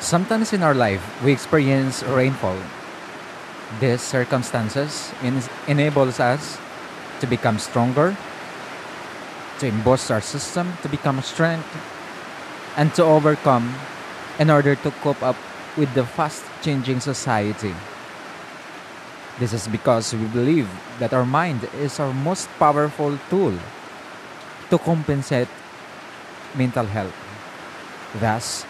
Sometimes in our life, we experience rainfall. These circumstances enables us to become stronger, to emboss our system, to become strength, and to overcome in order to cope up with the fast changing society. This is because we believe that our mind is our most powerful tool to compensate mental health. Thus,